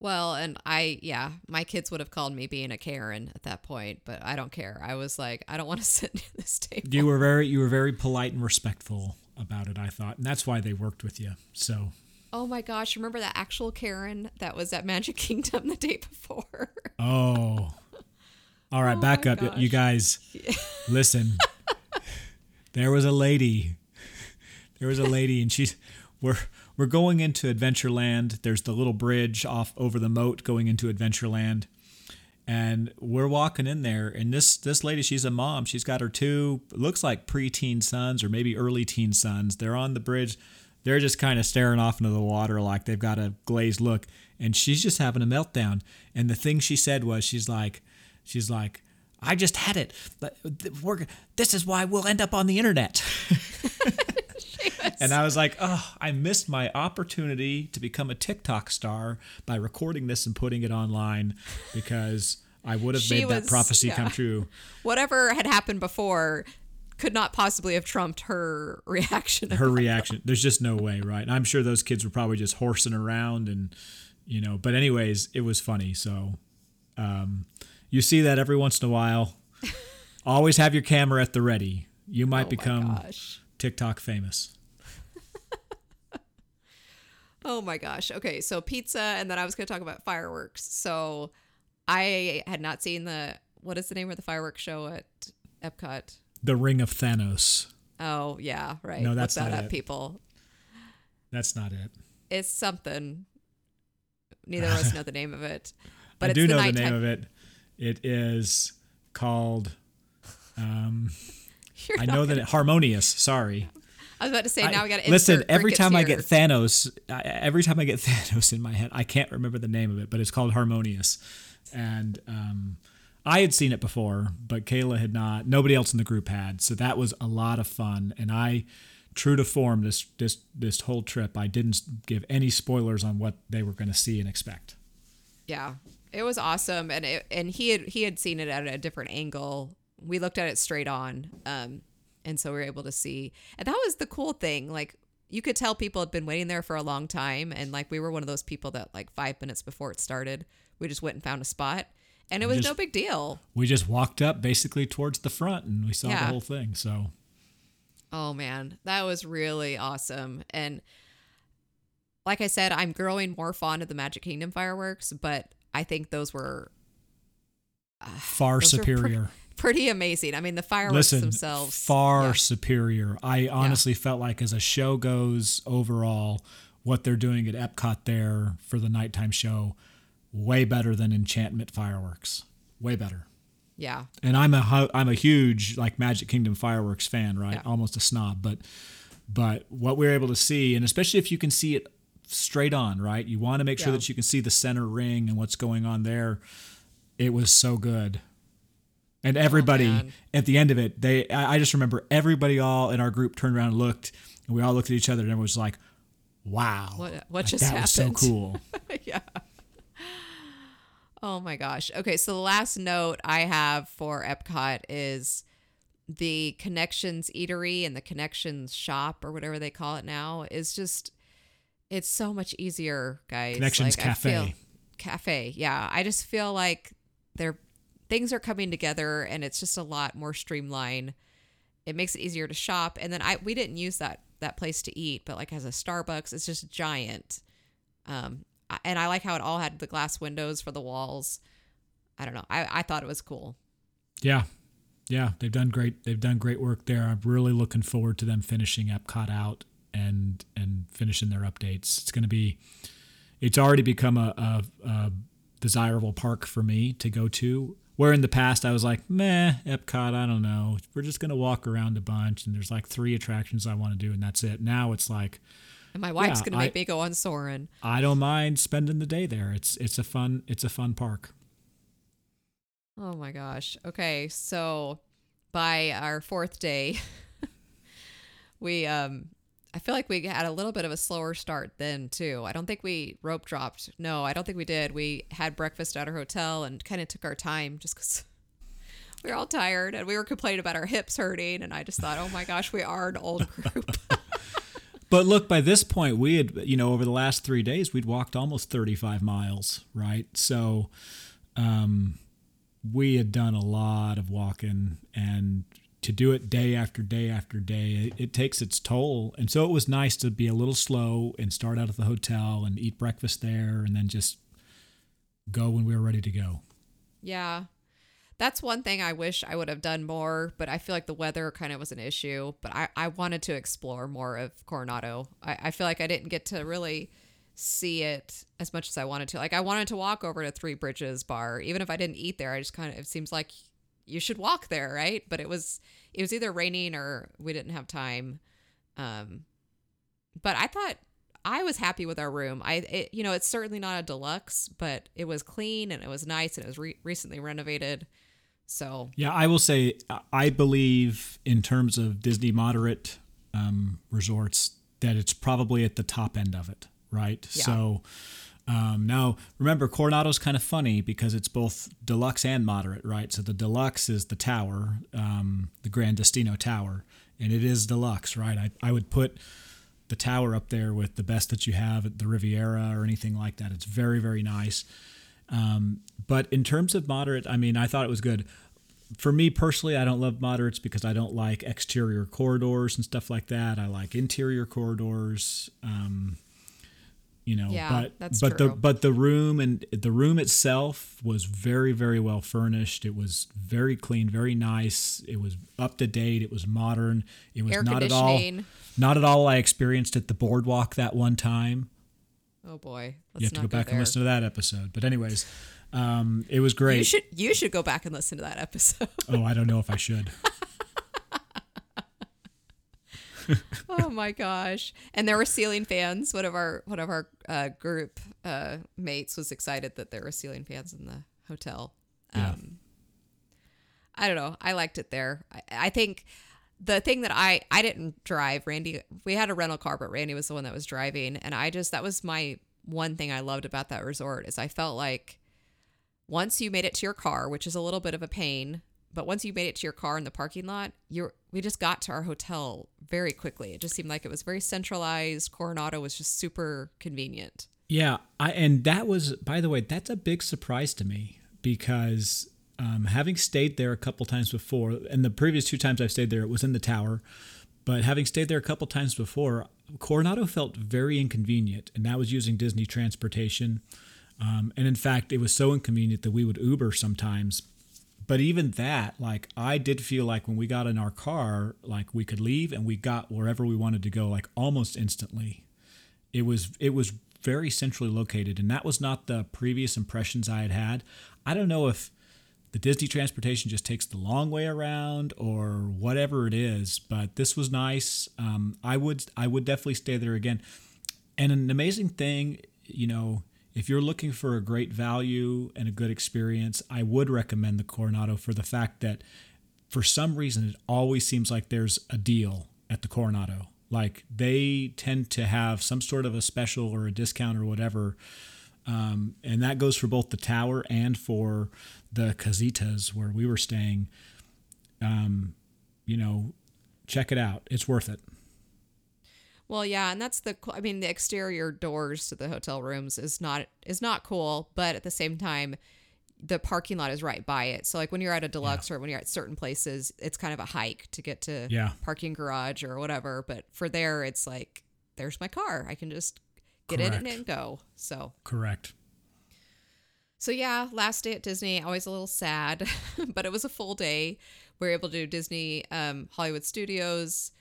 Well, and I, yeah, my kids would have called me being a Karen at that point, but I don't care. I was like, I don't want to [LAUGHS] sit near this table. You were very you were very polite and respectful about it, I thought. And that's why they worked with you. So oh my gosh, remember that actual Karen that was at Magic Kingdom [LAUGHS] the day before? Oh. All right, Oh back up. You gosh. guys [LAUGHS] listen. There was a lady. There was a lady and she's we're we're going into Adventureland. There's the little bridge off over the moat going into Adventureland. And we're walking in there and this this lady, she's a mom. She's got her two looks like preteen sons or maybe early teen sons. They're on the bridge. They're just kind of staring off into the water like they've got a glazed look and she's just having a meltdown. And the thing she said was she's like she's like I just had it. But We're, this is why we'll end up on the internet. [LAUGHS] and I was like, oh, I missed my opportunity to become a TikTok star by recording this and putting it online because I would have She made that prophecy yeah. come true. [LAUGHS] Whatever had happened before could not possibly have trumped her [LAUGHS] reaction. Her reaction, there's just no way, right? And I'm sure those kids were probably just horsing around and, you know, but anyways, it was funny. So, um, you see that every once in a while. [LAUGHS] Always have your camera at the ready. You might oh become. TikTok famous. [LAUGHS] Oh my gosh. Okay, so pizza, and then I was going to talk about fireworks. So I had not seen the what is the name of the fireworks show at Epcot? The Ring of Thanos. Oh yeah, right. No, Look that's that not up, it. people. That's not it. It's something. Neither of us know the name of it, [LAUGHS] but I it's do know the name of it. It is called. Um, [LAUGHS] I know that it, harmonious. Sorry. I was about to say now I- we got to listen. Every time I get Thanos, I, every time I get [LAUGHS] Thanos in my head, I can't remember the name of it, but it's called Harmonious, and um, I had seen it before, but Kayla had not. Nobody else in the group had, so that was a lot of fun. And I, true to form, this this this whole trip, I didn't give any spoilers on what they were going to see and expect. yeah, it was awesome, and it, and he had he had seen it at a different angle. We looked at it straight on, um, and so we were able to see. And that was the cool thing. Like you could tell people had been waiting there for a long time, and like we were one of those people that like five minutes before it started, we just went and found a spot, and it was just- no big deal. We just walked up basically towards the front and we saw Yeah. the whole thing. So Oh man, that was really awesome. And like I said, I'm growing more fond of the Magic Kingdom fireworks, but I think those were uh, far Those pre- superior. pretty amazing. I mean, the fireworks Listen, themselves. far yeah. superior. I honestly felt like as a show goes overall, what they're doing at Epcot there for the nighttime show, way better than Enchantment fireworks. Way better. Yeah. And I'm a I'm a huge like Magic Kingdom fireworks fan, right? Yeah. Almost a snob, but but what we're able to see, and especially if you can see it straight on, right? You want to make sure that you can see the center ring and what's going on there. It was so good. And oh, everybody Oh, at the end of it, they I I just remember everybody all in our group turned around and looked, and we all looked at each other, and everyone was like, "Wow, What- what Like, just that was so cool." [LAUGHS] yeah. Oh my gosh. Okay, so the last note I have for Epcot is the Connections Eatery and the Connections Shop or whatever they call it now is just it's so much easier, guys. Connections feel- Cafe. cafe. Yeah, I just feel like they're things are coming together and it's just a lot more streamlined. It makes it easier to shop and then I we didn't use that that place to eat, but like as a Starbucks, it's just giant. Um, and I like how it all had the glass windows for the walls. I don't know. I, I thought it was cool. Yeah. Yeah, they've done great. They've done great work there. I'm really looking forward to them finishing Epcot out and and finishing their updates. It's going to be. It's already become a, a, a desirable park for me to go to. Where in the past I was like, meh, Epcot, I don't know. We're just going to walk around a bunch, and there's like three attractions I want to do, and that's it. Now it's like, And my wife's Yeah, gonna make I- me go on Soarin'. I don't mind spending the day there. It's it's a fun it's a fun park. Oh my gosh. Okay, so by our fourth day, [LAUGHS] we um I feel like we had a little bit of a slower start then too. I don't think we rope dropped. No, I don't think we did. We had breakfast at our hotel and kind of took our time just because [LAUGHS] we were all tired and we were complaining about our hips hurting. And I just thought, oh my gosh, we are an old group. [LAUGHS] But look, by this point, we had, you know, over the last three days, we'd walked almost 35 miles, right? So um, we had done a lot of walking, and to do it day after day after day, it, it takes its toll. And so it was nice to be a little slow and start out at the hotel and eat breakfast there and then just go when we were ready to go. Yeah. That's one thing I wish I would have done more, but I feel like the weather kind of was an issue. But I, I wanted to explore more of Coronado. I, I feel like I didn't get to really see it as much as I wanted to. Like I wanted to walk over to Three Bridges Bar, even if I didn't eat there. I just kind of it seems like you should walk there, right? But it was it was either raining or we didn't have time. Um, but I thought I was happy with our room. I it, you know it's certainly not a deluxe, but it was clean and it was nice and it was re- recently renovated. So Yeah, I will say I believe in terms of Disney moderate um, resorts that it's probably at the top end of it, right? Yeah. So um, now remember, Coronado's kind of funny because it's both deluxe and moderate, right? So the deluxe is the tower, um, the Grand Destino Tower, and it is deluxe, right? I, I would put the tower up there with the best that you have at the Riviera or anything like that. It's very, very nice. Um, but in terms of moderate, I mean, I thought it was good. For me personally, I don't love moderates because I don't like exterior corridors and stuff like that. I like interior corridors. Um, you know, Yeah, but that's but true. the but the room and the room itself was very very well furnished. It was very clean, very nice. It was up to date. It was modern. It was Air not at all not at all I experienced at the boardwalk that one time. oh boy, let's You have to not go back there. and listen to that episode. But anyways, um, it was great. You should you should go back and listen to that episode. oh, I don't know if I should. [LAUGHS] [LAUGHS] oh my gosh! And there were ceiling fans. One of our one of our uh, group uh, mates was excited that there were ceiling fans in the hotel. Yeah. Um, I don't know. I liked it there. I, I think the thing that I I didn't drive. Randy, we had a rental car, but Randy was the one that was driving, and I just that was my one thing I loved about that resort is I felt like once you made it to your car, which is a little bit of a pain, but once you made it to your car in the parking lot, you're we just got to our hotel very quickly. It just seemed like it was very centralized. Coronado was just super convenient. Yeah, I and that was by the way, that's a big surprise to me because um, having stayed there a couple times before, and the previous two times I've stayed there, it was in the tower. But having stayed there a couple times before, Coronado felt very inconvenient, and that was using Disney transportation. Um, and in fact, it was so inconvenient that we would Uber sometimes. But even that, like, I did feel like when we got in our car, like we could leave and we got wherever we wanted to go, like almost instantly. It was it was very centrally located, and that was not the previous impressions I had had. I don't know if the Disney transportation just takes the long way around or whatever it is, but this was nice. Um, I would I would definitely stay there again. And an amazing thing, you know, if you're looking for a great value and a good experience, I would recommend the Coronado for the fact that for some reason it always seems like there's a deal at the Coronado. Like they tend to have some sort of a special or a discount or whatever. Um, and that goes for both the tower and for the casitas where we were staying. Um, you know, check it out. It's worth it. Well, yeah, and that's the I mean the exterior doors to the hotel rooms is not is not cool, but at the same time the parking lot is right by it. So like when you're at a deluxe yeah. or when you're at certain places, it's kind of a hike to get to yeah. parking garage or whatever, but for there it's like there's my car. I can just get Correct. in and go. So Correct. So yeah, last day at Disney, always a little sad, [LAUGHS] but it was a full day. We were able to do Disney um, Hollywood Studios,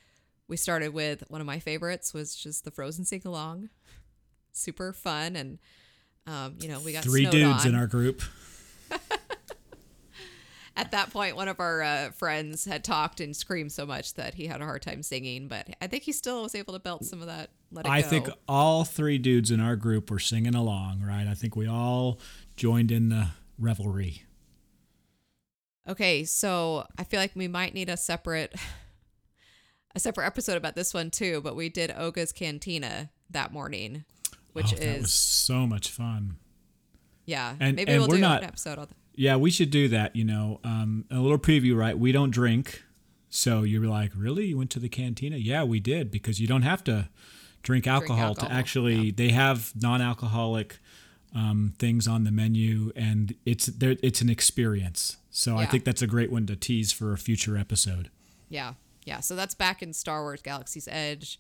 we started with one of my favorites was just the Frozen sing along, super fun, and um, you know we got three dudes on. in our group. [LAUGHS] At that point, one of our uh, friends had talked and screamed so much that he had a hard time singing, but I think he still was able to belt some of that. Let it I go. think all three dudes in our group were singing along, right? I think we all joined in the revelry. Okay, so I feel like we might need a separate a separate episode about this one too, but we did Oga's Cantina that morning, which oh, is so much fun. Yeah, and maybe and we'll we're do not, an episode on that. Yeah, we should do that. You know, um, a little preview, right? We don't drink, so you're like, really? You went to the cantina? Yeah, we did because you don't have to drink alcohol, drink alcohol. to actually. Yeah. They have non-alcoholic um, things on the menu, and it's there. It's an experience. So yeah. I think that's a great one to tease for a future episode. Yeah, yeah, so that's back in Star Wars Galaxy's Edge.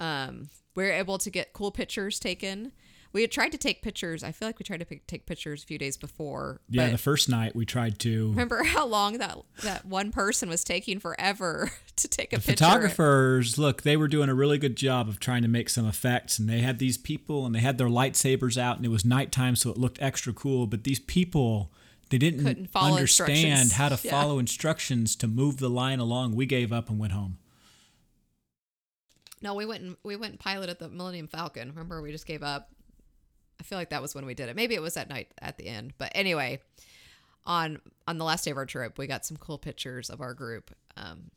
Um, we are able to get cool pictures taken. We had tried to take pictures. I feel like we tried to pick, take pictures a few days before. Yeah, the first night we tried to. Remember how long that that one person was taking forever [LAUGHS] to take a the picture. Photographers, look, they were doing a really good job of trying to make some effects, and they had these people, and they had their lightsabers out, and it was nighttime, so it looked extra cool. But these people they didn't understand how to yeah. follow instructions to move the line along. We gave up and went home. No, we went and we went and piloted the Millennium Falcon. Remember, we just gave up. I feel like that was when we did it. Maybe it was at night at the end. But anyway, on on the last day of our trip, we got some cool pictures of our group um,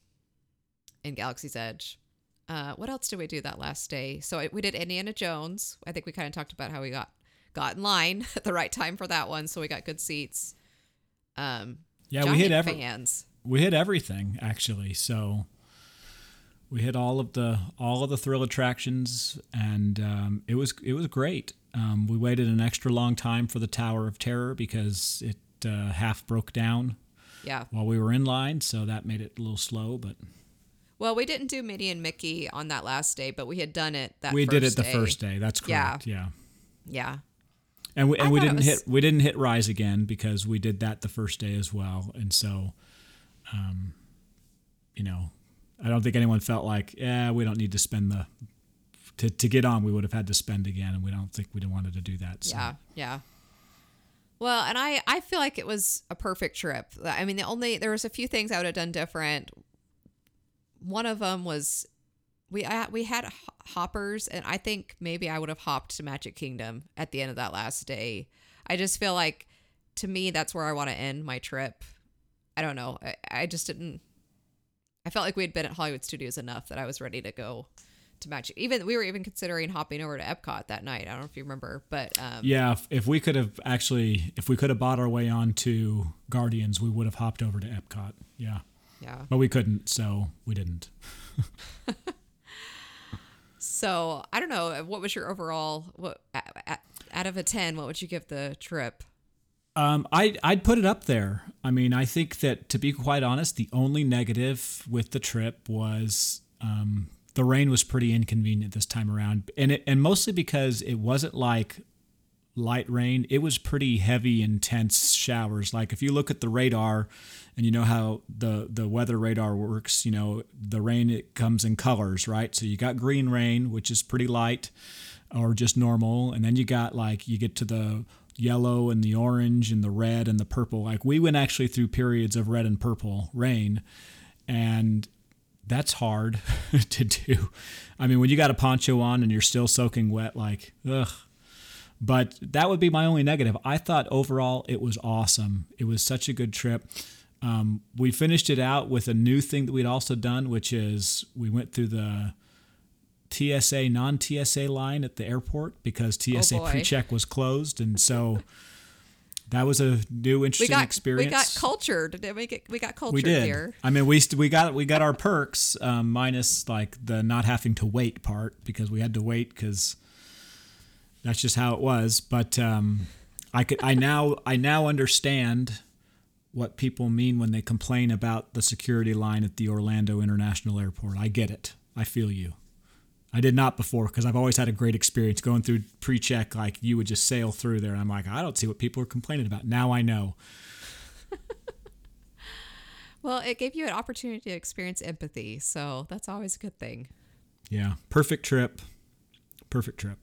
in Galaxy's Edge. Uh, what else did we do that last day? So we did Indiana Jones. I think we kind of talked about how we got got in line [LAUGHS] at the right time for that one, so we got good seats. Um, yeah, we hit every fans. We hit everything actually. So we hit all of the all of the thrill attractions, and um, it was it was great. Um, we waited an extra long time for the Tower of Terror because it uh, half broke down. Yeah. While we were in line, so that made it a little slow, but. Well, we didn't do Minnie and Mickey on that last day, but we had done it that. We did it the day. first day. That's correct. Yeah. Yeah. yeah. And we, and we didn't was... hit we didn't hit rise again because we did that the first day as well, and so, um, you know, I don't think anyone felt like yeah we don't need to spend the to to get on we would have had to spend again, and we don't think we wanted to do that. So. Yeah, yeah. Well, and I I feel like it was a perfect trip. I mean, the only there was a few things I would have done different. One of them was we uh, we had hoppers, and I think maybe I would have hopped to Magic Kingdom at the end of that last day. I just feel like to me that's where I want to end my trip. I don't know. I, I just didn't. I felt like we had been at Hollywood Studios enough that I was ready to go to match. Even we were even considering hopping over to Epcot that night. I don't know if you remember, but um, Yeah, if, if we could have actually, if we could have bought our way on to Guardians, we would have hopped over to Epcot. Yeah, yeah. but we couldn't, so we didn't. [LAUGHS] So I don't know. What was your overall? What out of a ten? What would you give the trip? Um, I I'd put it up there. I mean, I think that to be quite honest, the only negative with the trip was um, the rain was pretty inconvenient this time around, and it and mostly because it wasn't like light rain. It was pretty heavy, intense showers. Like if you look at the radar, and you know how the the weather radar works, you know the rain it comes in colors, right? So you got green rain, which is pretty light, or just normal, and then you got like you get to the yellow and the orange and the red and the purple. Like we went actually through periods of red and purple rain, and that's hard [LAUGHS] to do. I mean, when you got a poncho on and you're still soaking wet, like ugh. But that would be my only negative. I thought overall it was awesome. It was such a good trip. Um, we finished it out with a new thing that we'd also done, which is we went through the TSA non TSA line at the airport because TSA Oh, pre check was closed, and so [LAUGHS] that was a new We interesting got experience. we got cultured. Did we get we got cultured We did. here? I mean, we st- we got we got our perks um, minus like the not having to wait part because we had to wait because that's just how it was. But um, I could I now I now understand what people mean when they complain about the security line at the Orlando International Airport. I get it. I feel you. I did not before because I've always had a great experience going through pre-check. Like you would just sail through there, and I'm like, I don't see what people are complaining about. Now I know. [LAUGHS] Well, it gave you an opportunity to experience empathy, so that's always a good thing. Yeah, perfect trip. Perfect trip.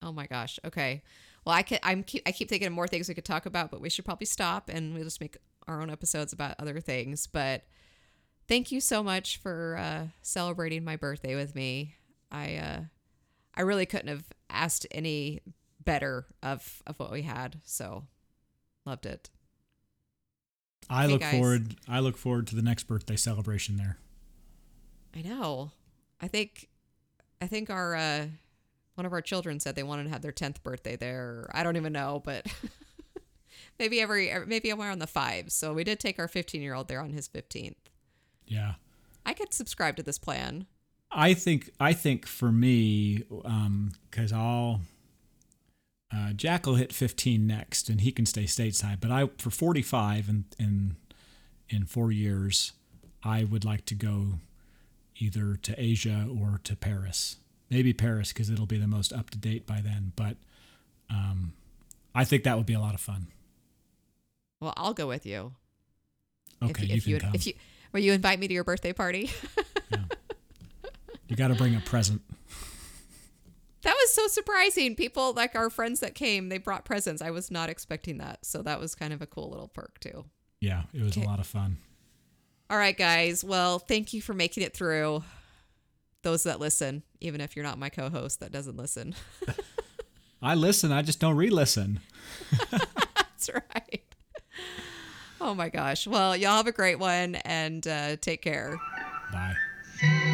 Oh my gosh. Okay. Well, I can, I'm keep, I keep thinking of more things we could talk about, but we should probably stop and we'll just make our own episodes about other things. But thank you so much for uh, celebrating my birthday with me. I uh, I really couldn't have asked any better of of what we had. So loved it. I Hey, look guys. forward. I look forward to the next birthday celebration there. I know. I think I think our uh one of our children said they wanted to have their 10th birthday there. I don't even know, but [LAUGHS] maybe every maybe somewhere on the 5. So we did take our 15-year-old there on his 15th. Yeah, I could subscribe to this plan. I think. I think for me, because I'll. Uh, Jack will hit 15 next, and he can stay stateside. But I, for 45 and in in four years, I would like to go either to Asia or to Paris. Maybe Paris because it'll be the most up to date by then. But um, I think that would be a lot of fun. Well, I'll go with you. Okay, if, you if can you come. if you will you invite me to your birthday party? [LAUGHS] You got to bring a present. that was so surprising. People like our friends that came, they brought presents. I was not expecting that. So that was kind of a cool little perk too. Yeah, it was Okay. a lot of fun. All right, guys. Well, thank you for making it through. Those that listen, even if you're not my co-host that doesn't listen. [LAUGHS] I listen, I just don't re-listen. That's right. Oh my gosh. Well, y'all have a great one and uh, take care. Bye.